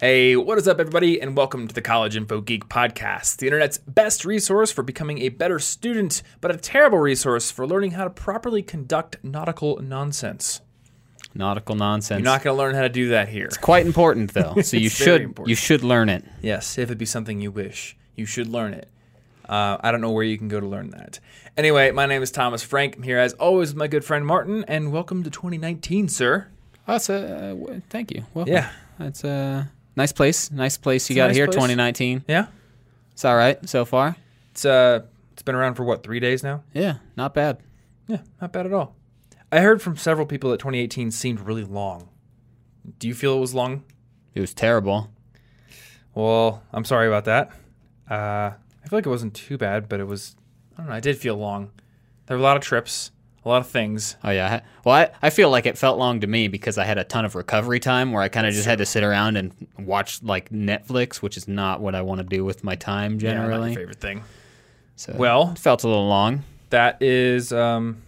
Hey, what is up, everybody, and welcome to the College Info Geek Podcast, the internet's best resource for becoming a better student, but a terrible resource for learning how to properly conduct nautical nonsense. Nautical nonsense. You're not going to learn how to do that here. It's quite important though, so you It's very should important. you should learn it. Yes, if it be something you wish, you should learn it. Uh, I don't know where you can go to learn that. Anyway, my name is Thomas Frank. I'm here as always with my good friend Martin, and welcome to 2019, sir. That's a, uh, w- thank you. Welcome. Yeah. That's a nice place. Nice place you It's got nice here. place. 2019. Yeah, It's all right so far. it's uh, it's been around for what three days now. Yeah, not bad. Yeah, not bad at all. I heard from several people that 2018 seemed really long. Do you feel it was long? It was terrible. Well, I'm sorry about that. Uh, I feel like it wasn't too bad, but it was. I don't know. I did feel long. There were a lot of trips, a lot of things. Oh yeah. Well, I, I feel like it felt long to me because I had a ton of recovery time where I kind of just had to sit around and watch like Netflix, which is not what I want to do with my time Yeah, not generally. your favorite thing. so Well- it felt a little long. That is, um,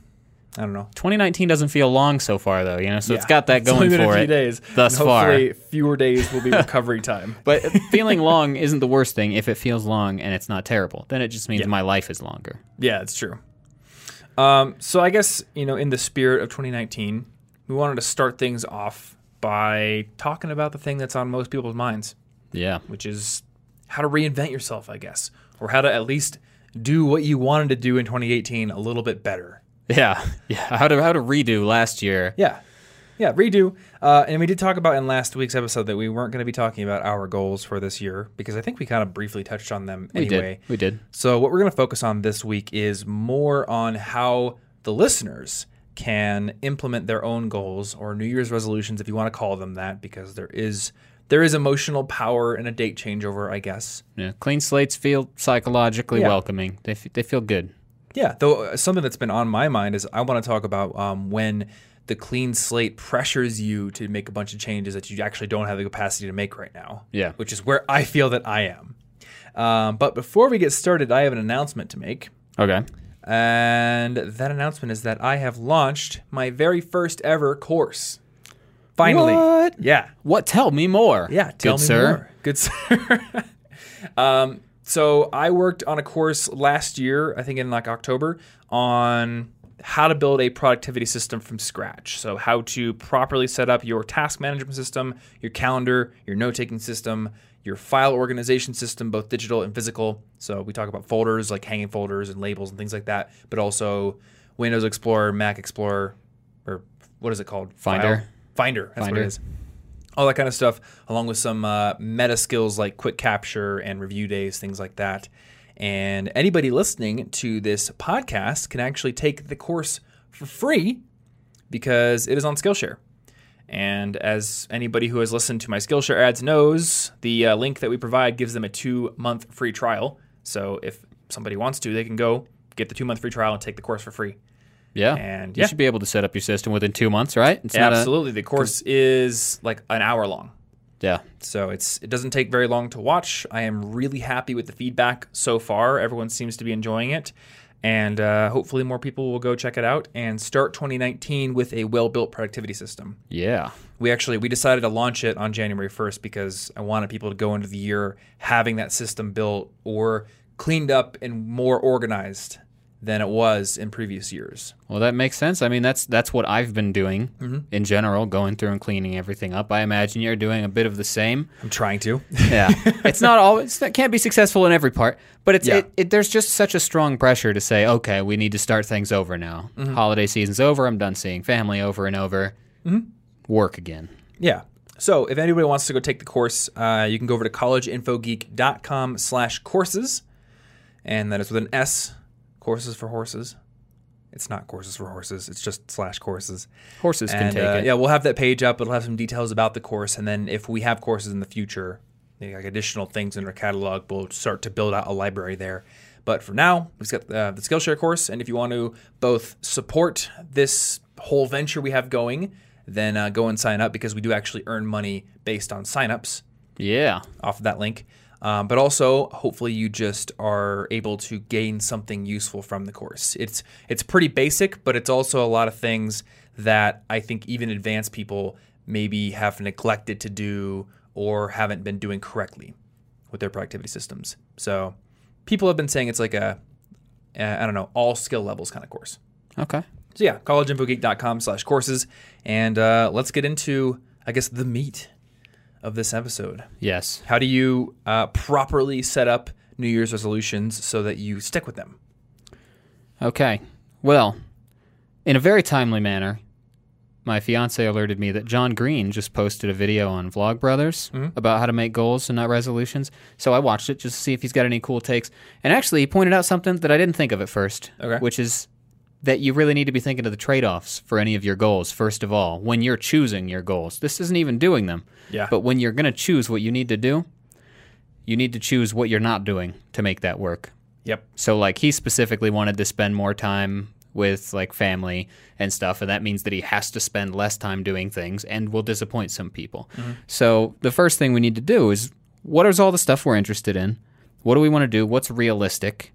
I don't know. 2019 doesn't feel long so far though, you know. So it's got that It's only going for a few it. days. thus and far. hopefully fewer days will be recovery time. But feeling long isn't the worst thing if it feels long and it's not terrible. Then it just means Yeah. my life is longer. Yeah, it's true. Um, so I guess you know, in the spirit of 2019, we wanted to start things off by talking about the thing that's on most people's minds, Yeah. which is how to reinvent yourself, I guess, or how to at least do what you wanted to do in 2018 a little bit better. Yeah. Yeah. How to how to redo last year. Yeah. Yeah, redo. Uh, and we did talk about in last week's episode that we weren't going to be talking about our goals for this year because I think we kind of briefly touched on them We anyway. did. We did. So, what we're going to focus on this week is more on how the listeners can implement their own goals or New Year's resolutions, if you want to call them that, because there is there is emotional power in a date changeover, I guess. Yeah. Clean slates feel psychologically Yeah. welcoming. They, f- they feel good. Yeah, though something that's been on my mind is I want to talk about um, when the clean slate pressures you to make a bunch of changes that you actually don't have the capacity to make right now. Yeah. which is where I feel that I am. Um, but before we get started, I have an announcement to make. Okay. And that announcement is that I have launched my very first ever course. Finally. What? Yeah. What? Tell me more. Yeah. Tell Good me sir. more. Good sir. um, so I worked on a course last year, I think in like October, on how to build a productivity system from scratch. So how to properly set up your task management system, your calendar, your note-taking system, your file organization system, both digital and physical. So we talk about folders like hanging folders and labels and things like that, but also Windows Explorer, Mac Explorer, or what is it called? Finder. File- Finder. That's what Finder. it is all that kind of stuff, along with some uh, meta skills like quick capture and review days, things like that. And anybody listening to this podcast can actually take the course for free because it is on Skillshare. And as anybody who has listened to my Skillshare ads knows, the uh, link that we provide gives them a two month free trial. So if somebody wants to, they can go get the two month free trial and take the course for free. Yeah. And you yeah. should be able to set up your system within two months, right? It's not a- Absolutely. the course is like an hour long. Yeah. So it's it doesn't take very long to watch. I am really happy with the feedback so far. Everyone seems to be enjoying it, and uh, hopefully more people will go check it out and start 2019 with a well-built productivity system. Yeah. We actually we decided to launch it on January 1st because I wanted people to go into the year having that system built or cleaned up and more organized than it was in previous years. Well, that makes sense. I mean, that's that's what I've been doing Mm-hmm. in general, going through and cleaning everything up. I imagine you're doing a bit of the same. I'm trying to. Yeah, it's not always that can't be successful in every part, but it's Yeah. it, it, there's just such a strong pressure to say, okay, we need to start things over now. Mm-hmm. Holiday season's over. I'm done seeing family over and over. Mm-hmm. Work again. Yeah. So if anybody wants to go take the course, uh, you can go over to collegeinfogeek.com slash courses. And that is with an S, courses for horses. It's not courses for horses. It's just slash courses. Horses can take uh, it. yeah, we'll have that page up. It'll have some details about the course. And then if we have courses in the future, like additional things in our catalog, we'll start to build out a library there. But for now, we've got uh, the Skillshare course. And if you want to both support this whole venture we have going, then uh, go and sign up because we do actually earn money based on signups Yeah. off of that link. Um, but also, hopefully, you just are able to gain something useful from the course. It's it's pretty basic, but it's also a lot of things that I think even advanced people maybe have neglected to do or haven't been doing correctly with their productivity systems. So people have been saying it's like a I don't know, all skill levels kind of course. Okay. So yeah, collegeinfogeek.com slash courses. And uh, let's get into, I guess, the meat of this episode. Yes. How do you uh, properly set up New Year's resolutions so that you stick with them? Okay. Well, in a very timely manner, my fiance alerted me that John Green just posted a video on Vlogbrothers about how to make goals and not resolutions. So I watched it just to see if he's got any cool takes. And actually, he pointed out something that I didn't think of at first, Okay. which is that you really need to be thinking of the trade offs for any of your goals, first of all, when you're choosing your goals. This isn't even doing them. Yeah. But when you're going to choose what you need to do, you need to choose what you're not doing to make that work. Yep. So like he specifically wanted to spend more time with like family and stuff and that means that he has to spend less time doing things and will disappoint some people. Mm-hmm. So the first thing we need to do is what is all the stuff we're interested in? What do we want to do? What's realistic?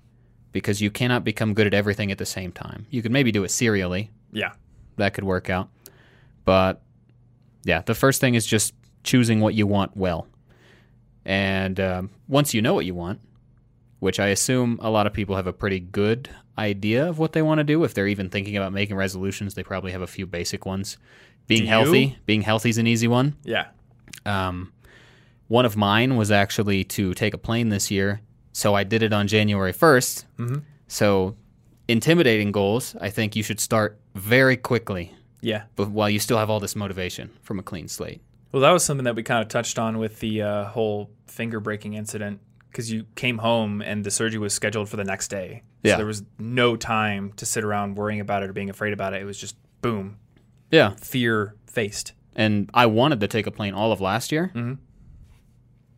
Because you cannot become good at everything at the same time. You could maybe do it serially. Yeah. That could work out. But yeah, the first thing is just choosing what you want well. And um, once you know what you want, which I assume a lot of people have a pretty good idea of what they want to do. If they're even thinking about making resolutions, they probably have a few basic ones. Being Do you? healthy, being healthy is an easy one. Yeah. Um, one of mine was actually to take a plane this year, so I did it on January 1st. Mhm. So, intimidating goals, I think you should start very quickly, Yeah. but while you still have all this motivation from a clean slate. Well, that was something that we kind of touched on with the uh, whole finger breaking incident because you came home and the surgery was scheduled for the next day. So Yeah. there was no time to sit around worrying about it or being afraid about it. It was just boom, Yeah, fear faced. and I wanted to take a plane all of last year, Mhm.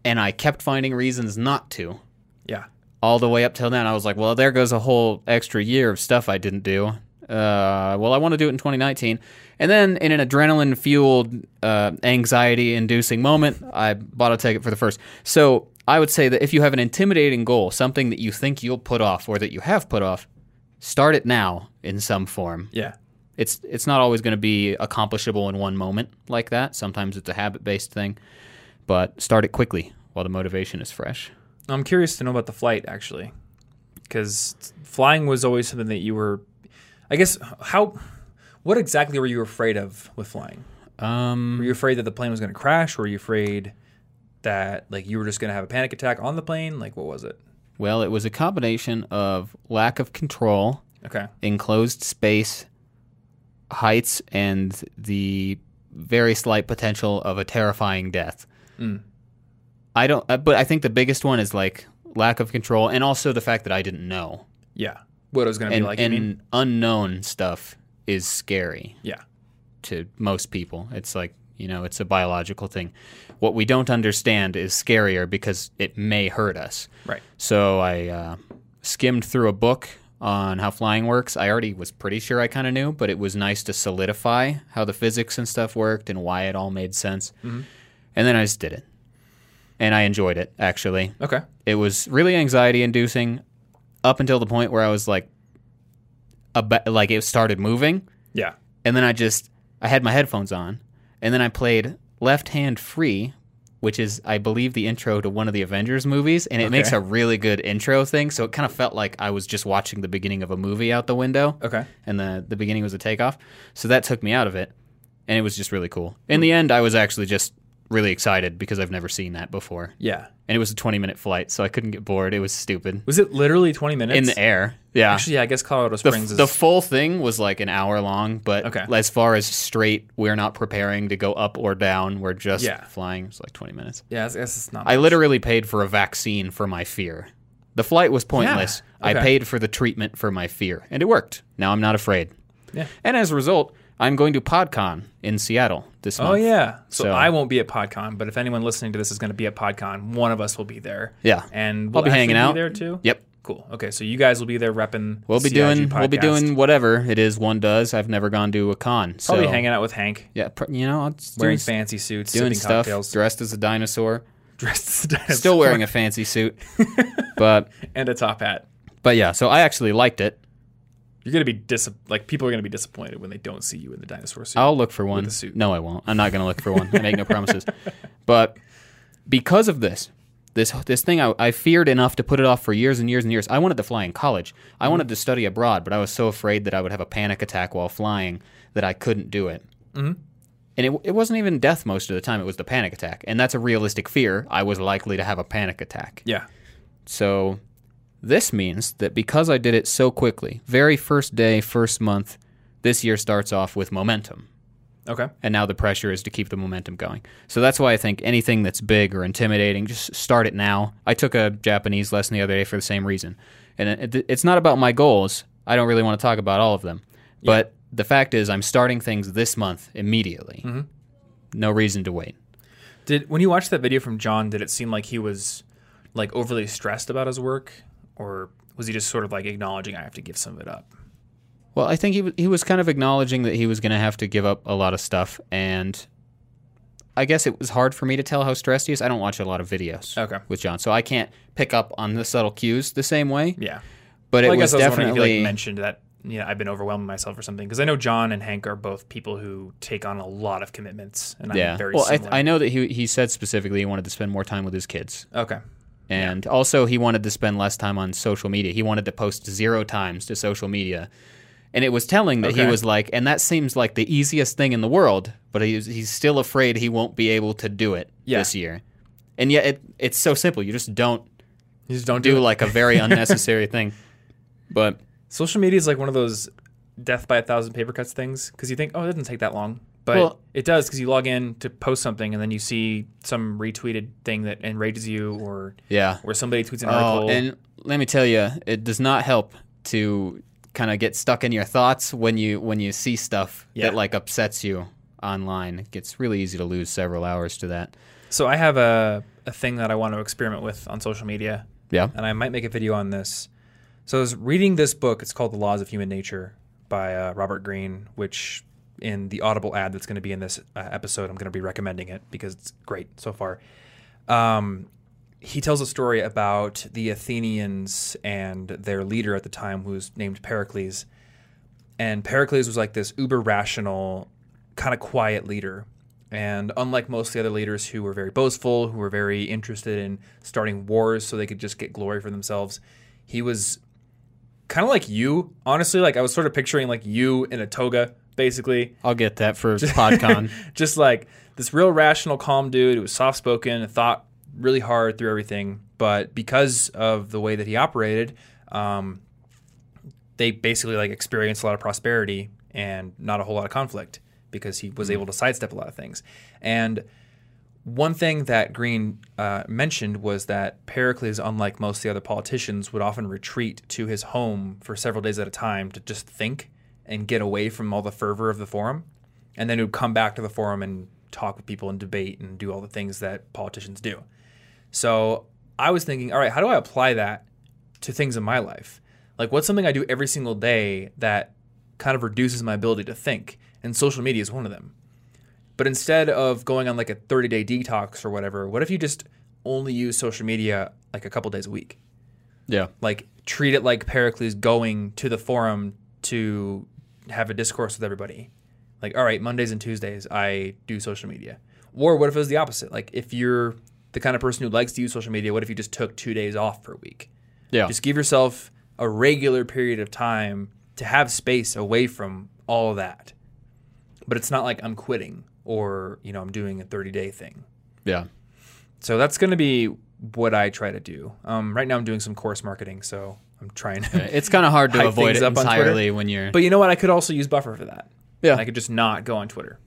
and I kept finding reasons not to. Yeah. all the way up till then. I was like, well, there goes a whole extra year of stuff I didn't do. Uh, well, I want to do it in 2019. And then, in an adrenaline fueled, uh, anxiety inducing moment, I bought a ticket for the first. So, I would say that if you have an intimidating goal, something that you think you'll put off or that you have put off, start it now in some form. Yeah. It's it's not always going to be accomplishable in one moment like that. Sometimes it's a habit based thing, but start it quickly while the motivation is fresh. I'm curious to know about the flight actually, because flying was always something that you were, I guess, how, what exactly were you afraid of with flying? Um, Were you afraid that the plane was going to crash? Or were you afraid that like you were just going to have a panic attack on the plane? Like what was it? Well, it was a combination of lack of control, Okay. enclosed space, heights, and the very slight potential of a terrifying death. Mm. I don't, uh, but I think the biggest one is like lack of control, and also the fact that I didn't know. Yeah. What it was going to be like? and mean? unknown stuff is scary Yeah. to most people. It's like you know, it's a biological thing. What we don't understand is scarier because it may hurt us. Right. So I uh, skimmed through a book on how flying works. I already was pretty sure I kind of knew, but it was nice to solidify how the physics and stuff worked and why it all made sense. And then I just did it. And I enjoyed it, actually. Okay. It was really anxiety inducing up until the point where I was like, about, like it started moving. Yeah. And then I just, I had my headphones on. And then I played Left Hand Free, which is, I believe, the intro to one of the Avengers movies. And it makes a really good intro thing. So it kind of felt like I was just watching the beginning of a movie out the window. Okay. And the, the beginning was a takeoff. So that took me out of it. And it was just really cool. In the end, I was actually just really excited because I've never seen that before. Yeah. And it was a 20 minute flight, so I couldn't get bored. It was stupid. Was it literally 20 minutes? In the air. Yeah. Actually, yeah, I guess Colorado the, Springs is. the full thing was like an hour long, but Okay. as far as straight, we're not preparing to go up or down. We're just Yeah. flying. It's like 20 minutes. yeah, I guess it's not. I literally paid for a vaccine for my fear. The flight was pointless. I okay. paid for the treatment for my fear, and it worked. Now I'm not afraid. Yeah. And as a result, I'm going to PodCon in Seattle this oh, month. Oh yeah. So, So- I won't be at PodCon, but if anyone listening to this is going to be at PodCon, one of us will be there. Yeah. And I'll we'll be hanging out. there too. Yep. Cool. Okay, so you guys will be there repping. We'll be CIG doing we'll be doing whatever it is one does. I've never gone to a con. So. Probably hanging out with Hank, Yeah, pr- you know, wearing doing, fancy suits, doing stuff, cocktails, dressed as a dinosaur. dressed as a dinosaur, Still wearing a fancy suit. but and a top hat. but yeah, so I actually liked it. You're gonna be dis like people are gonna be disappointed when they don't see you in the dinosaur suit. I'll look for one. a suit. No, I won't. I'm not going to look for one. I make no promises. But because of this, this this thing I, I feared enough to put it off for years and years and years. I wanted to fly in college. I wanted to study abroad, but I was so afraid that I would have a panic attack while flying that I couldn't do it. Mm-hmm. And it, it wasn't even death most of the time. It was the panic attack, and that's a realistic fear. I was likely to have a panic attack. Yeah. So this means that because I did it so quickly, very first day, first month, this year starts off with momentum. Okay. And now the pressure is to keep the momentum going. So that's why I think anything that's big or intimidating, just start it now. I took a Japanese lesson the other day for the same reason. And it, it's not about my goals. I don't really want to talk about all of them. But the fact is, I'm starting things this month immediately. Mm-hmm. No reason to wait. Did when you watched that video from John, did it seem like he was like overly stressed about his work, or was he just sort of like acknowledging I have to give some of it up? Well, I think he he was kind of acknowledging that he was going to have to give up a lot of stuff, and I guess it was hard for me to tell how stressed he is. I don't watch a lot of videos Okay. with John, so I can't pick up on the subtle cues the same way. Yeah. But Well, it I was I was definitely you like mentioned that yeah I've been overwhelming myself or something because I know John and Hank are both people who take on a lot of commitments and yeah. I'm very well, I, similar. I know that he he said specifically he wanted to spend more time with his kids, okay. And also he wanted to spend less time on social media. He wanted to post zero times to social media. And it was telling that he was like, and that seems like the easiest thing in the world, but he's, he's still afraid he won't be able to do it Yeah. this year. And yet it, it's so simple. You just don't You just don't do do like a very unnecessary thing. But Social media is like one of those death by a thousand paper cuts things because you think, oh, it doesn't take that long. But Well- it does because you log in to post something and then you see some retweeted thing that enrages you or yeah. or somebody tweets an Oh, article. and let me tell you, it does not help to kind of get stuck in your thoughts when you when you see stuff Yeah. that like upsets you online. It gets really easy to lose several hours to that. so I have a, a thing that I want to experiment with on social media Yeah. and I might make a video on this. So I was reading this book. It's called The Laws of Human Nature by uh, Robert Greene, which in the Audible ad that's going to be in this uh, episode, I'm going to be recommending it because it's great so far. Um, he tells a story about the Athenians and their leader at the time, who was named Pericles. And Pericles was like this uber rational, kind of quiet leader. And unlike most of the other leaders who were very boastful, who were very interested in starting wars so they could just get glory for themselves, he was kind of like you, honestly. Like I was sort of picturing like you in a toga, basically I'll get that for PodCon. just like this real rational, calm dude who was soft spoken, and thought really hard through everything. But because of the way that he operated, um, they basically like experienced a lot of prosperity and not a whole lot of conflict because he was able to sidestep a lot of things. And one thing that Greene uh, mentioned was that Pericles, unlike most of the other politicians, would often retreat to his home for several days at a time to just think and get away from all the fervor of the forum. And then he would come back to the forum and talk with people and debate and do all the things that politicians do. So I was thinking, all right, how do I apply that to things in my life? Like, what's something I do every single day that kind of reduces my ability to think? And social media is one of them. But instead of going on like a 30 day detox or whatever, what if you just only use social media like a couple days a week? yeah. Like, treat it like Pericles going to the forum to have a discourse with everybody. Like, all right, Mondays and Tuesdays, I do social media. Or what if it was the opposite? Like, if you're the kind of person who likes to use social media, what if you just took two days off per week? Yeah. Just give yourself a regular period of time to have space away from all of that. But it's not like I'm quitting or, you know, I'm doing a 30 day thing. yeah. So that's going to be what I try to do. Um, right now, I'm doing some course marketing, so I'm trying to. It's kind of hard to avoid it up on Twitter. entirely when you're. but you know what? I could also use Buffer for that. Yeah. I could just not go on Twitter.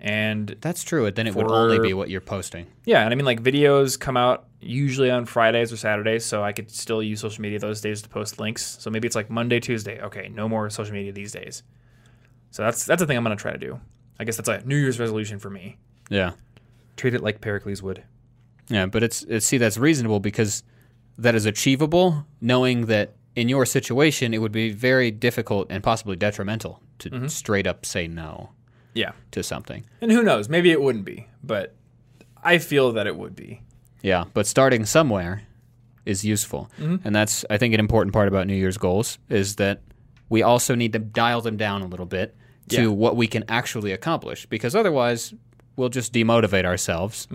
And That's true. Then it would only be what you're posting. yeah, and I mean, like videos come out usually on Fridays or Saturdays, so I could still use social media those days to post links. So maybe it's like Monday, Tuesday. Okay, no more social media these days. So that's that's the thing I'm going to try to do. I guess that's a New Year's resolution for me. Yeah. Treat it like Pericles would. Yeah, but it's, it's see that's reasonable because that is achievable, knowing that in your situation it would be very difficult and possibly detrimental to Mm-hmm. straight up say no Yeah, to something. and who knows? Maybe it wouldn't be, but I feel that it would be. Yeah, but starting somewhere is useful. And that's I think an important part about New Year's goals is that we also need to dial them down a little bit to Yeah. what we can actually accomplish because otherwise we'll just demotivate ourselves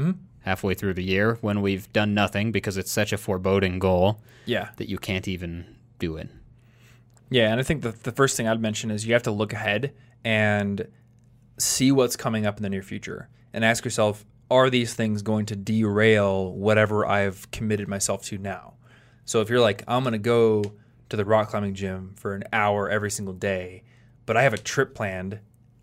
halfway through the year when we've done nothing because it's such a foreboding goal Yeah. that you can't even do it. Yeah, and I think the, the first thing I'd mention is you have to look ahead and see what's coming up in the near future and ask yourself, are these things going to derail whatever I've committed myself to now? So if you're like, I'm going to go to the rock climbing gym for an hour every single day, but I have a trip planned,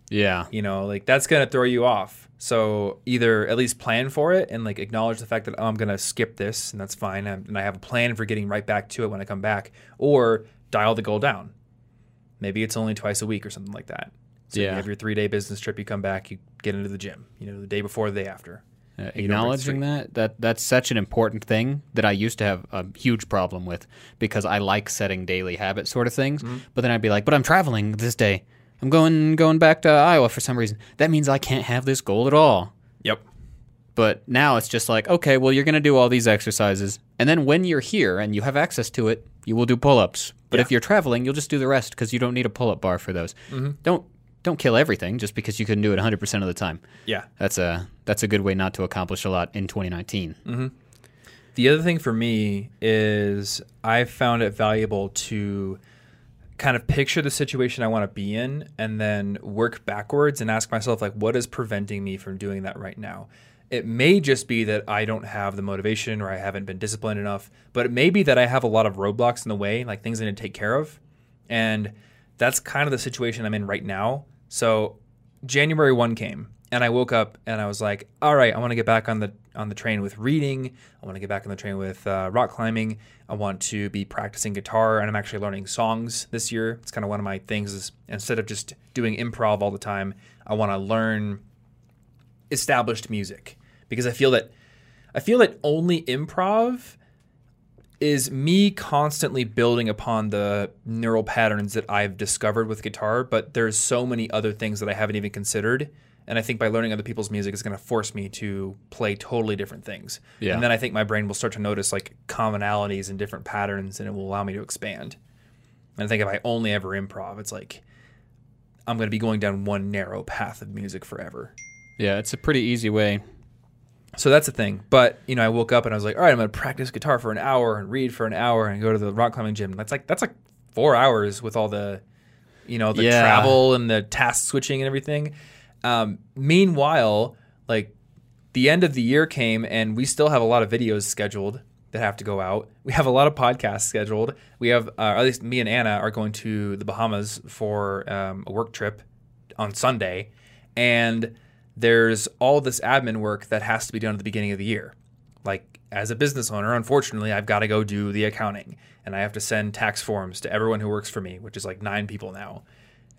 Yeah. you know, like that's going to throw you off. So either at least plan for it and like acknowledge the fact that oh, I'm going to skip this and that's fine. And and I have a plan for getting right back to it when I come back, or dial the goal down. Maybe it's only twice a week or something like that. So you have your three day business trip, you come back, you get into the gym, you know, the day before, the day after. Uh, You don't break acknowledging that that that's such an important thing that I used to have a huge problem with because I like setting daily habit sort of things. Mm-hmm. But then I'd be like, "But I'm traveling this day. I'm going going back to Iowa for some reason. That means I can't have this goal at all." Yep. But now it's just like, okay, well, you're going to do all these exercises, and then when you're here and you have access to it, you will do pull-ups. But Yeah. if you're traveling, you'll just do the rest because you don't need a pull-up bar for those. Mm-hmm. Don't don't kill everything just because you couldn't do it 100% of the time. Yeah. That's a that's a good way not to accomplish a lot in 2019. The other thing for me is I found it valuable to kind of picture the situation I want to be in and then work backwards and ask myself like what is preventing me from doing that right now. It may just be that I don't have the motivation or I haven't been disciplined enough, but it may be that I have a lot of roadblocks in the way, like things I need to take care of. And that's kind of the situation I'm in right now. So January 1 came and I woke up and I was like, all right, I want to get back on the on the train with reading. I want to get back on the train with uh, rock climbing. I want to be practicing guitar and I'm actually learning songs this year. It's kind of one of my things is instead of just doing improv all the time, I want to learn established music because I feel that I feel that only improv is me constantly building upon the neural patterns that I've discovered with guitar, but there's so many other things that I haven't even considered. And I think by learning other people's music is going to force me to play totally different things. Yeah. And then I think my brain will start to notice like commonalities and different patterns and it will allow me to expand. And I think if I only ever improv, it's like I'm going to be going down one narrow path of music forever. Yeah, it's a pretty easy way. So that's the thing. But you know, I woke up and I was like, all right, I'm gonna practice guitar for an hour and read for an hour and go to the rock climbing gym. That's like that's like four hours with all the, you know, the Yeah. travel and the task switching and everything. Um, meanwhile, like the end of the year came and we still have a lot of videos scheduled that have to go out. We have a lot of podcasts scheduled. We have, uh, at least me and Anna are going to the Bahamas for um, a work trip on Sunday, and there's all this admin work that has to be done at the beginning of the year. Like as a business owner, unfortunately, I've got to go do the accounting, and I have to send tax forms to everyone who works for me, which is like nine people now.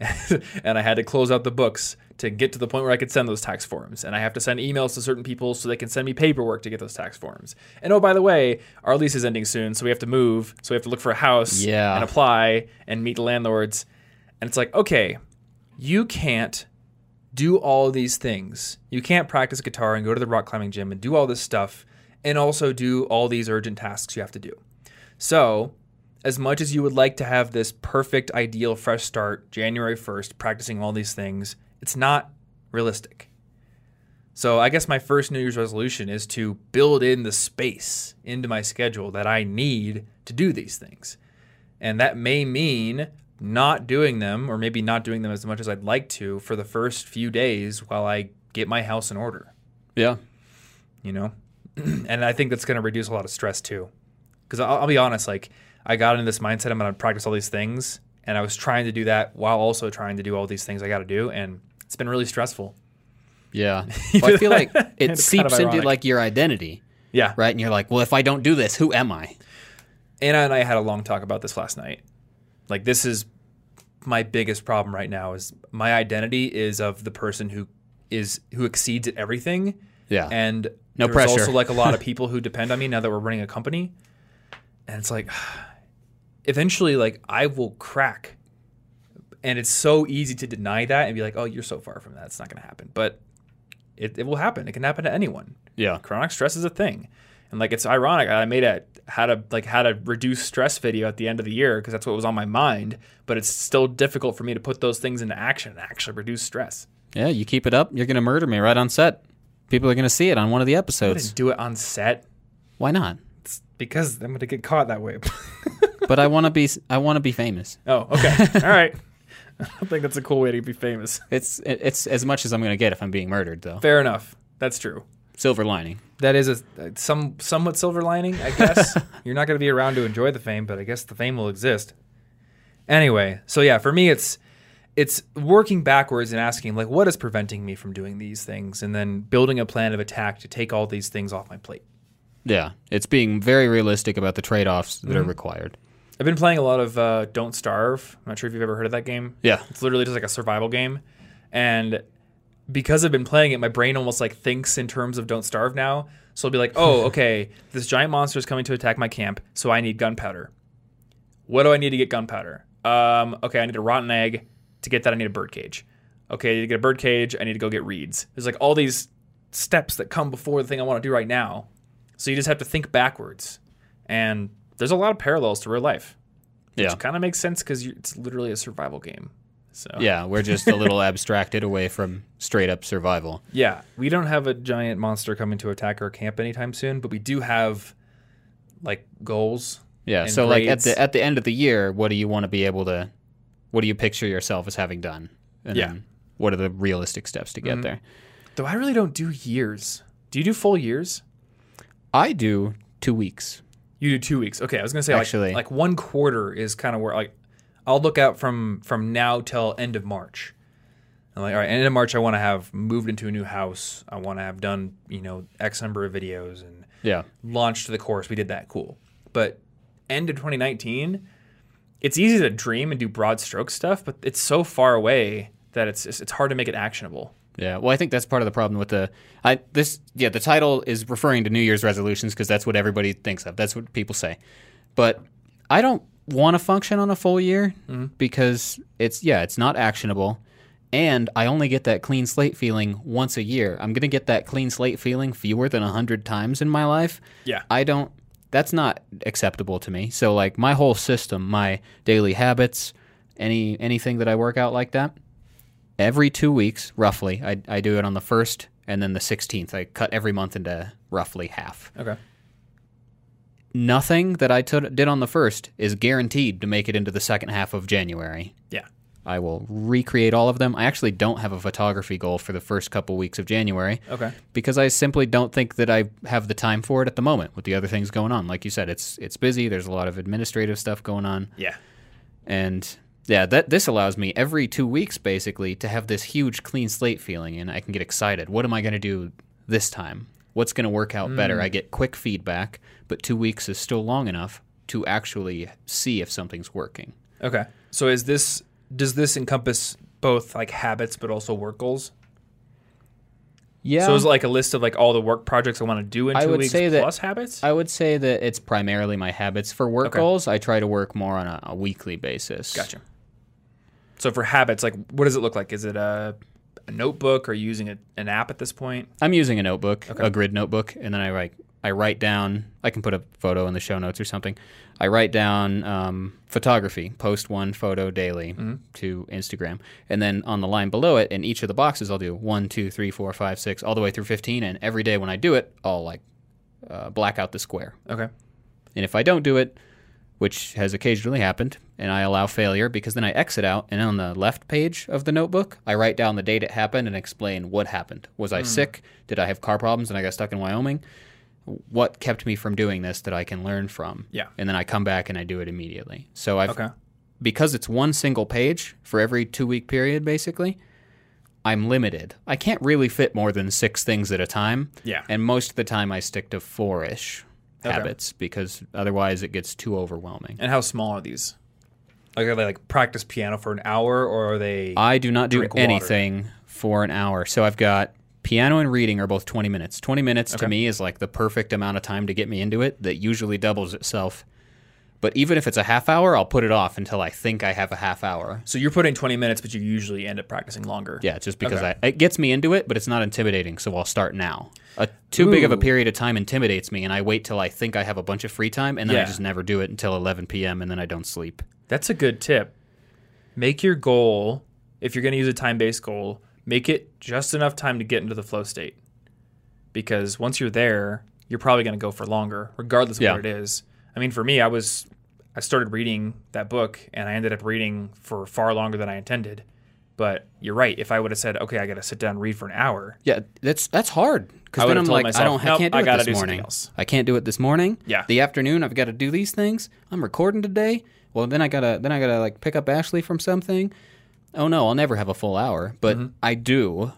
and I had to close out the books to get to the point where I could send those tax forms. And I have to send emails to certain people so they can send me paperwork to get those tax forms. And oh, by the way, our lease is ending soon, so we have to move. So we have to look for a house Yeah. and apply and meet the landlords. And it's like, okay, you can't do all of these things. You can't practice guitar and go to the rock climbing gym and do all this stuff and also do all these urgent tasks you have to do. So, as much as you would like to have this perfect, ideal, fresh start January 1st, practicing all these things, it's not realistic. So, I guess my first New Year's resolution is to build in the space into my schedule that I need to do these things. And that may mean not doing them, or maybe not doing them as much as I'd like to for the first few days while I get my house in order Yeah. you know and i think that's going to reduce a lot of stress too because I'll, I'll be honest like i got into this mindset i'm going to practice all these things and i was trying to do that while also trying to do all these things i got to do and it's been really stressful Yeah. Well, I feel like it It's kind seeps of into like your identity, yeah right? And you're like, well, if I don't do this, who am I? anna and i had a long talk about this last night like this is my biggest problem right now is my identity is of the person who is who exceeds at everything Yeah. and No there's pressure. also like a lot of people who depend on me now that we're running a company and it's like eventually like i will crack and it's so easy to deny that and be like oh you're so far from that it's not going to happen but it, it will happen it can happen to anyone yeah. chronic stress is a thing and like it's ironic i made a how to like how to reduce stress video at the end of the year because that's what was on my mind but it's still difficult for me to put those things into action and actually reduce stress Yeah. You keep it up, you're gonna murder me right on set. People are going to see it on one of the episodes. didn't do it on set Why not? It's because I'm gonna get caught that way. But I want to be. I want to be famous. oh, okay, all right. I think that's a cool way to be famous. It's it's as much as I'm going to get if I'm being murdered, though. Fair enough. That's true. Silver lining. That is a uh, some somewhat silver lining, I guess. You're not going to be around to enjoy the fame, but I guess the fame will exist. Anyway, so yeah, for me, it's it's working backwards and asking like, what is preventing me from doing these things, and then building a plan of attack to take all these things off my plate. Yeah, it's being very realistic about the trade-offs that are mm-hmm. required. I've been playing a lot of uh, Don't Starve. I'm not sure if you've ever heard of that game. Yeah. It's literally just like a survival game. And because I've been playing it, my brain almost like thinks in terms of Don't Starve now. So I'll be like, oh, okay, this giant monster is coming to attack my camp, so I need gunpowder. What do I need to get gunpowder? Um, okay, I need a rotten egg. To get that, I need a bird cage. Okay, I need to get a bird cage. I need to go get reeds. There's like all these steps that come before the thing I want to do right now. So you just have to think backwards. And there's a lot of parallels to real life. Yeah. Which kind of makes sense because it's literally a survival game. So Yeah, we're just a little abstracted away from straight up survival. Yeah, we don't have a giant monster coming to attack our camp anytime soon, but we do have like goals. Yeah. So like at the at the end of the year, what do you want to be able to what do you picture yourself as having done? And Yeah. what are the realistic steps to get Mhm. there? Though I really don't do years. Do you do full years? I do 2 weeks. You do two weeks. Okay, I was gonna say like- Actually- like, one quarter is kind of where like I'll look out from from now till end of March. I'm like, all right, end of March, I want to have moved into a new house. I want to have done you know X number of videos and Yeah. launched the course. We did that. Cool. But end of 2019, it's easy to dream and do broad stroke stuff, but it's so far away that it's it's hard to make it actionable. Yeah, well, I think that's part of the problem with the I this yeah the title is referring to New Year's resolutions because that's what everybody thinks of. That's what people say, but I don't want to function on a full year mm-hmm. because it's yeah it's not actionable, and I only get that clean slate feeling once a year. I'm gonna get that clean slate feeling fewer than a hundred times in my life. Yeah. I don't. That's not acceptable to me. So like my whole system, my daily habits, any anything that I work out like that, every two weeks, roughly, I, I do it on the first and then the 16th. I cut every month into roughly half. Okay. Nothing that I t- did on the first is guaranteed to make it into the second half of January. Yeah. I will recreate all of them. I actually don't have a photography goal for the first couple weeks of January Okay. because I simply don't think that I have the time for it at the moment with the other things going on. Like you said, it's it's busy. There's a lot of administrative stuff going on. Yeah. And yeah, that this allows me every two weeks basically to have this huge clean slate feeling, and I can get excited. What am I going to do this time? What's going to work out better? Mm. I get quick feedback, but two weeks is still long enough to actually see if something's working. Okay. So is this does this encompass both like habits but also work goals? Yeah. So is it like a list of like all the work projects I want to do in I two would weeks say that- plus habits? I would say that it's primarily my habits. For work Okay. goals, I try to work more on a, a weekly basis. Gotcha. So for habits, like what does it look like? Is it a, a notebook or using a, an app at this point? I'm using a notebook, a grid notebook, and then I write. I write down. I can put a photo in the show notes or something. I write down um, photography. Post one photo daily to Instagram, and then on the line below it, in each of the boxes, I'll do one, two, three, four, five, six, all the way through fifteen. And every day when I do it, I'll like uh, black out the square. Okay. And if I don't do it, which has occasionally happened, and I allow failure because then I exit out, and on the left page of the notebook, I write down the date it happened and explain what happened. Was I hmm. sick? Did I have car problems and I got stuck in Wyoming? What kept me from doing this that I can learn from? Yeah. And then I come back and I do it immediately. So I've Okay. because it's one single page for every two week period, basically, I'm limited. I can't really fit more than six things at a time. Yeah. And most of the time, I stick to four ish Okay. habits because otherwise it gets too overwhelming. And how small are these? Like are they like practice piano for an hour or are they I do not do Drink water. anything for an hour. So I've got piano and reading are both 20 minutes. 20 minutes to me is like the perfect amount of time to get me into it that usually doubles itself. But even if it's a half hour, I'll put it off until I think I have a half hour. So you're putting 20 minutes but you usually end up practicing longer. Yeah, just because Okay. I, it gets me into it, but it's not intimidating. So I'll start now. A, too big of a period of time intimidates me, and I wait till I think I have a bunch of free time, and then I just never do it until 11 p.m. and then I don't sleep. That's a good tip. Make your goal, if you're going to use a time based goal, make it just enough time to get into the flow state. because once you're there, you're probably going to go for longer, regardless of Yeah. what it is. I mean, for me, I was I started reading that book and I ended up reading for far longer than I intended. But you're right. If I would have said, "Okay, I got to sit down and read for an hour," Yeah, that's that's hard because then I'm like, myself, I don't, I can't do I it this do something morning. else." I can't do it this morning. Yeah. the afternoon I've got to do these things. I'm recording today. Well, then I gotta then I gotta like pick up Ashley from something. Oh no, I'll never have a full hour, but I do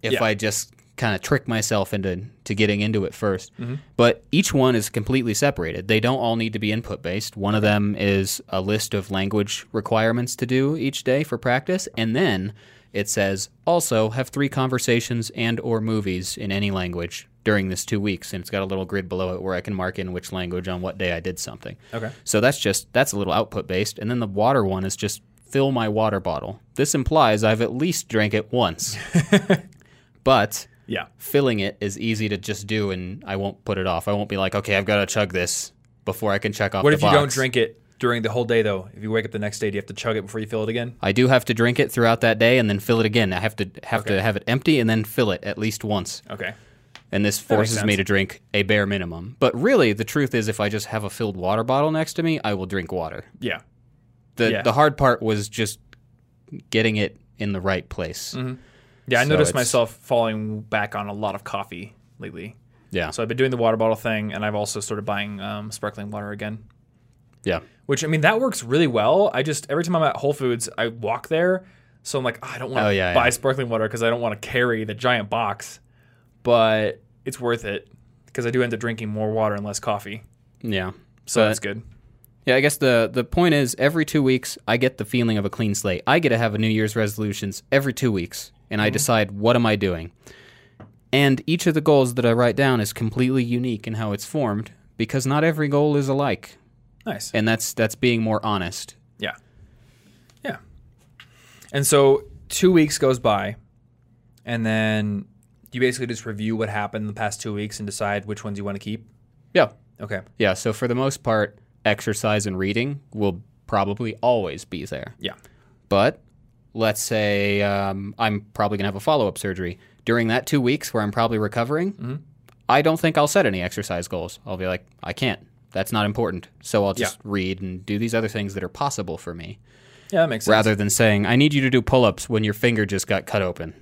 if Mm-hmm. Yeah. I just kind of trick myself into to getting into it 1st Mm-hmm. But each one is completely separated. They don't all need to be input based. One of them is a list of language requirements to do each day for practice, and then it says also have three conversations and or movies in any language during this two weeks, and it's got a little grid below it where I can mark in which language on what day I did something. okay, So that's just that's a little output based, and then the water one is just fill my water bottle. This implies I've at least drank it once, but yeah, filling it is easy to just do, and I won't put it off. I won't be like, okay, I've got to chug this before I can check off. What if you don't drink it during the whole day though? If you wake up the next day, do you have to chug it before you fill it again? I do have to drink it throughout that day and then fill it again. I have to have Okay. to have it empty and then fill it at least once. Okay. And this forces me to drink a bare minimum. But really, the truth is, if I just have a filled water bottle next to me, I will drink water. Yeah. The Yeah. the hard part was just getting it in the right place. Mm-hmm. Yeah, I So noticed it's- myself falling back on a lot of coffee lately. Yeah, So I've been doing the water bottle thing, and I've also started buying um, sparkling water again. yeah, Which I mean, that works really well. I just every time I'm at Whole Foods, I walk there, so I'm like, "Oh, I don't want to Oh, yeah, buy yeah. sparkling water because I don't want to carry the giant box, but it's worth it because I do end up drinking more water and less coffee. yeah. So But- that's good. Yeah, I guess the the point is every two weeks I get the feeling of a clean slate. I get to have a New Year's resolutions every two weeks, and I mm-hmm. decide what am I doing. And each of the goals that I write down is completely unique in how it's formed because not every goal is alike, Nice. and that's that's being more honest. Yeah. Yeah. And so two weeks goes by, and then you basically just review what happened in the past two weeks and decide which ones you want to keep. Yeah, Okay. yeah. So for the most part, exercise and reading will probably always be there. Yeah. But let's say um, I'm probably going to have a follow up surgery. During that two weeks where I'm probably recovering, I don't think I'll set any exercise goals. I'll be like, I can't. That's not important. So I'll just read and do these other things that are possible for me Yeah, that makes sense. rather than saying, I need you to do pull ups when your finger just got cut open.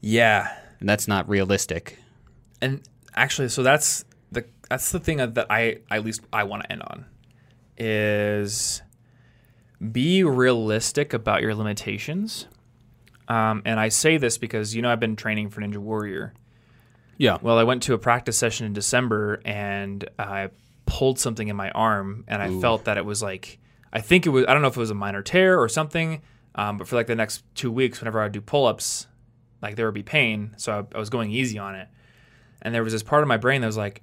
Yeah. And that's not realistic. And actually, so that's the that's the thing that I at least I want to end on is be realistic about your limitations. Um, and I say this because you know I've been training for Ninja Warrior. Yeah. Well, I went to a practice session in December and I pulled something in my arm and I felt that it was like I think it was I don't know if it was a minor tear or something, um, but for like the next two weeks, whenever I would do pull ups, like there would be pain. So I, I was going easy on it, and there was this part of my brain that was like,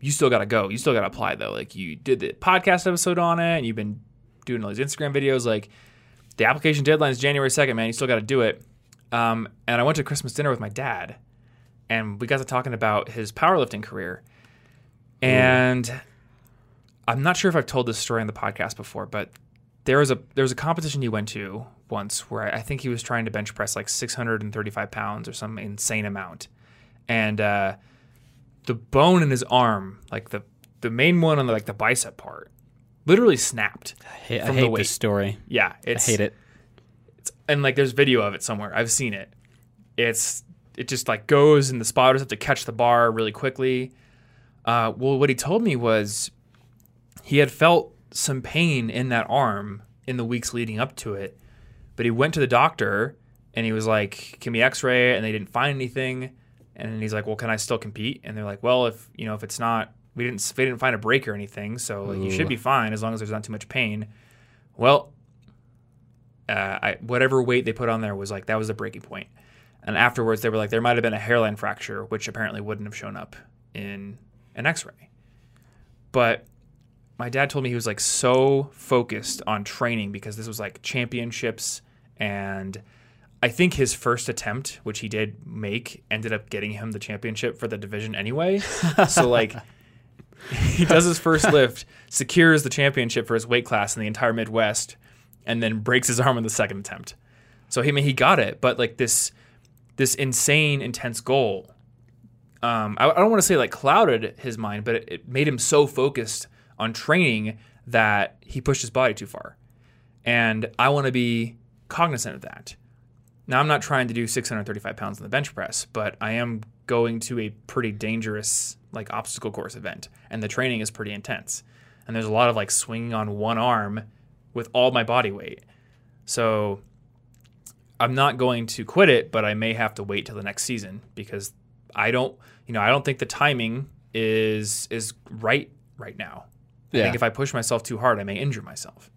"You still got to go. You still got to apply though. Like you did the podcast episode on it, and you've been doing all these Instagram videos. Like the application deadline is January second, man. You still got to do it." Um, and I went to Christmas dinner with my dad, and we got to talking about his powerlifting career. And I'm not sure if I've told this story on the podcast before, but there was a there was a competition he went to once where I think he was trying to bench press like 635 pounds or some insane amount, and uh, the bone in his arm, like the the main one on the, like the bicep part, literally snapped. I hate, I From the hate weight. this story. Yeah, I hate it. and like there's video of it somewhere. I've seen it. It's it just like goes and the spotters have to catch the bar really quickly. Uh, well, what he told me was he had felt some pain in that arm in the weeks leading up to it, but he went to the doctor and he was like, "Can we X-ray?" And they didn't find anything. And he's like, "Well, can I still compete?" And they're like, "Well, if you know if it's not, we didn't we didn't find a break or anything, so like, you should be fine as long as there's not too much pain." Well, uh, I, whatever weight they put on there was like that was the breaking point. And afterwards, they were like there might have been a hairline fracture, which apparently wouldn't have shown up in an X-ray. But my dad told me he was like so focused on training because this was like championships, and I think his first attempt, which he did make, ended up getting him the championship for the division anyway. so like. He does his first lift, secures the championship for his weight class in the entire Midwest, and then breaks his arm in the second attempt. So he I mean he got it, but like this this insane intense goal. um, I, I don't want to say like clouded his mind, but it, it made him so focused on training that he pushed his body too far. And I want to be cognizant of that. Now, I'm not trying to do 635 pounds on the bench press, but I am going to a pretty dangerous like obstacle course event, and the training is pretty intense. And there's a lot of like swinging on one arm with all my body weight. So I'm not going to quit it, but I may have to wait till the next season because I don't, you know, I don't think the timing is is right right now. I Yeah. think if I push myself too hard, I may injure myself.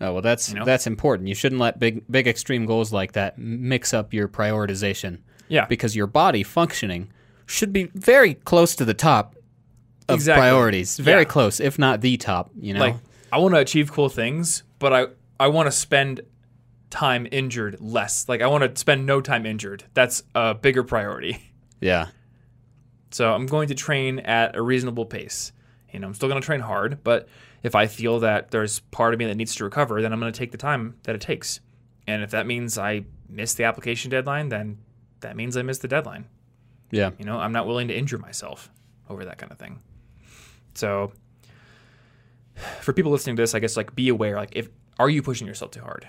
Oh well, that's know? that's important. You shouldn't let big big extreme goals like that mix up your prioritization. Yeah. because your body functioning should be very close to the top of Exactly. priorities. Very Yeah. close, if not the top. You know, Like I want to achieve cool things, but I I want to spend time injured less. Like I want to spend no time injured. That's a bigger priority. yeah, So I'm going to train at a reasonable pace. You know, I'm still going to train hard, but if I feel that there's part of me that needs to recover, then I'm going to take the time that it takes. And if that means I miss the application deadline, then that means I missed the deadline. Yeah, You know, I'm not willing to injure myself over that kind of thing. So for people listening to this, I guess like be aware like if are you pushing yourself too hard?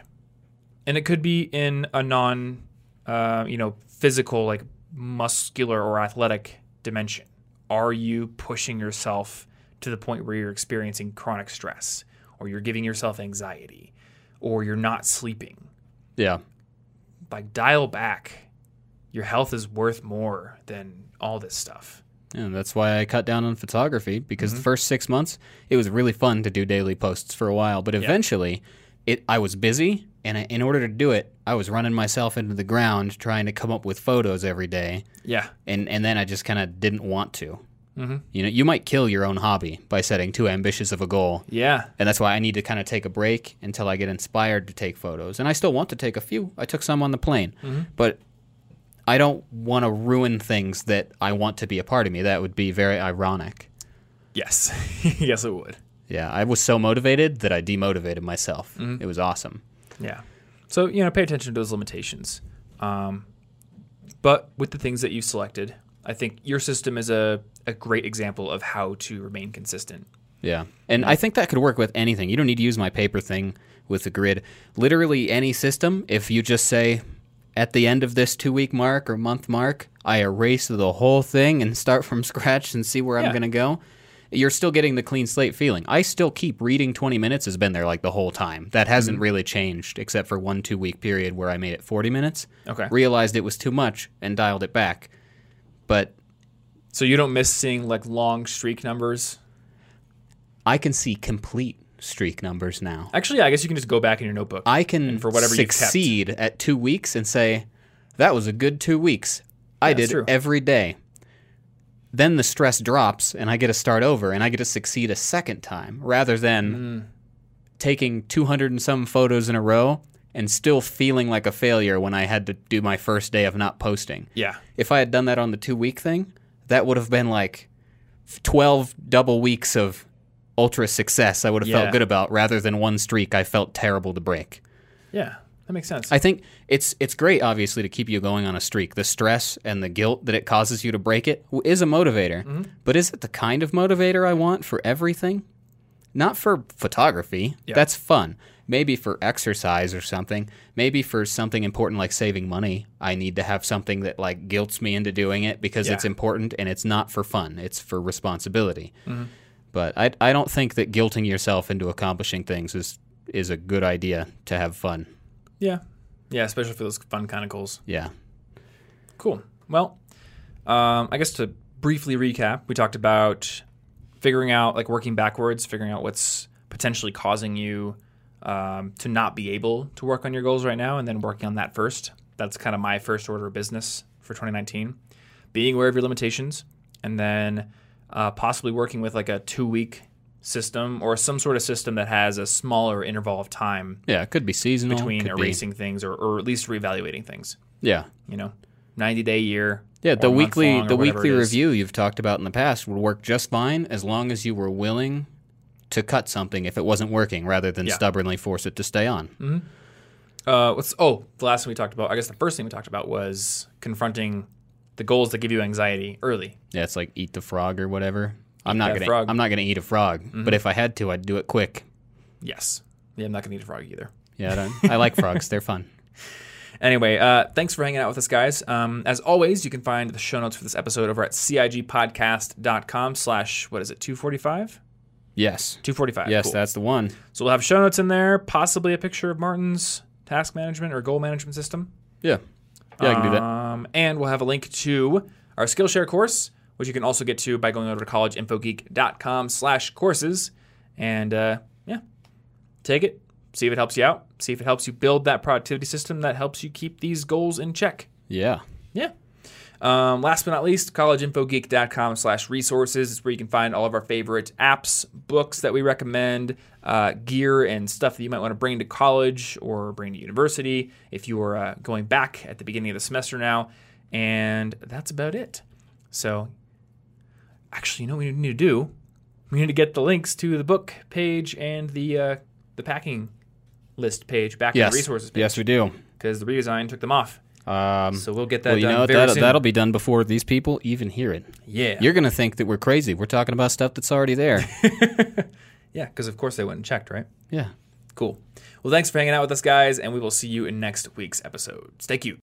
And it could be in a non uh, you know, physical like muscular or athletic dimension. Are you pushing yourself to the point where you're experiencing chronic stress or you're giving yourself anxiety or you're not sleeping? yeah. Like dial back. Your health is worth more than all this stuff. And that's why I cut down on photography because Mm-hmm. the first six months it was really fun to do daily posts for a while, but eventually it I was busy, and I, in order to do it, I was running myself into the ground trying to come up with photos every day, Yeah. and and then I just kind of didn't want to. Mhm. You know, you might kill your own hobby by setting too ambitious of a goal, Yeah. and that's why I need to kind of take a break until I get inspired to take photos. And I still want to take a few. I took some on the plane, but I don't want to ruin things that I want to be a part of me. That would be very ironic. Yes. yes, it would. Yeah, I was so motivated that I demotivated myself. It was awesome. Yeah. So, you know, pay attention to those limitations. Um, but with the things that you've selected, I think your system is a, a great example of how to remain consistent. Yeah. And I think that could work with anything. You don't need to use my paper thing with the grid. Literally any system, if you just say, at the end of this two week mark or month mark, I erase the whole thing and start from scratch and see where I'm going to go, you're still getting the clean slate feeling. I still keep reading 20 minutes has been there like the whole time. That hasn't mm-hmm. really changed except for one two week period where I made it 40 minutes. Okay. Realized it was too much and dialed it back. But So you don't miss seeing like long streak numbers. I can see complete streak numbers now. Actually, I guess you can just go back in your notebook. I can And for whatever succeed at two weeks and say, that was a good two weeks. I that's did every day. Then the stress drops and I get to start over and I get to succeed a second time rather than Mm. taking 200 and some photos in a row and still feeling like a failure when I had to do my first day of not posting. yeah. If I had done that on the two week thing, that would have been like 12 double weeks of ultra success I would have Yeah. felt good about rather than one streak I felt terrible to break. Yeah. That makes sense. I think it's it's great, obviously, to keep you going on a streak. The stress and the guilt that it causes you to break it is a motivator. Mm-hmm. But is it the kind of motivator I want for everything? Not for photography. Yeah. That's fun. Maybe for exercise or something. Maybe for something important like saving money. I need to have something that like guilts me into doing it because Yeah. it's important and it's not for fun. It's for responsibility. Mm-hmm. But I I don't think that guilting yourself into accomplishing things is is a good idea to have fun. yeah. Yeah, especially for those fun kind of goals. Yeah. Cool. Well, um, I guess to briefly recap, we talked about figuring out, like working backwards, figuring out what's potentially causing you um, to not be able to work on your goals right now, and then working on that first. That's kind of my first order of business for 2019. Being aware of your limitations, and then uh, possibly working with like a two week system or some sort of system that has a smaller interval of time Yeah, it could be seasonal. between could be- erasing things or, or at least reevaluating things. yeah, You know, 90 day year. yeah. The weekly the weekly review you've talked about in the past would work just fine as long as you were willing to cut something if it wasn't working, rather than Yeah. stubbornly force it to stay on. Uh, what's oh the last thing we talked about? I guess the first thing we talked about was confronting the goals that give you anxiety early. Yeah, it's like eat the frog or whatever. I'm not gonna. frog. Mm-hmm. I'm not gonna eat a frog. But if I had to, I'd do it quick. Yes. Yeah, I'm not gonna eat a frog either. Yeah, I, don't, I like frogs. They're fun. Anyway, uh, thanks for hanging out with us, guys. Um, as always, you can find the show notes for this episode over at cigpodcast.com slash, what is it, 245? Yes. 245. Yes, cool. that's the one. So we'll have show notes in there, possibly a picture of Martin's task management or goal management system. Yeah. Yeah, I can do that. Um, and we'll have a link to our Skillshare course, which you can also get to by going over to collegeinfogeek.com slash courses. And uh, yeah, take it, see if it helps you out, see if it helps you build that productivity system that helps you keep these goals in check. Yeah. Yeah. Um, last but not least, collegeinfogeek.com slash resources is where you can find all of our favorite apps, books that we recommend, uh, gear, and stuff that you might want to bring to college or bring to university if you are uh, going back at the beginning of the semester now. And that's about it. So, actually, you know what we need to do? We need to get the links to the book page and the uh, the packing list page back Yes. the resources page Yes, we do. because the redesign took them off. Um, So we'll get that well, you done know That'll, soon. that'll be done before these people even hear it. yeah. You're gonna think that we're crazy. We're talking about stuff that's already there. Yeah, because of course they went and checked, right? yeah. Cool. Well, thanks for hanging out with us, guys, and we will see you in next week's episode. Stay cute.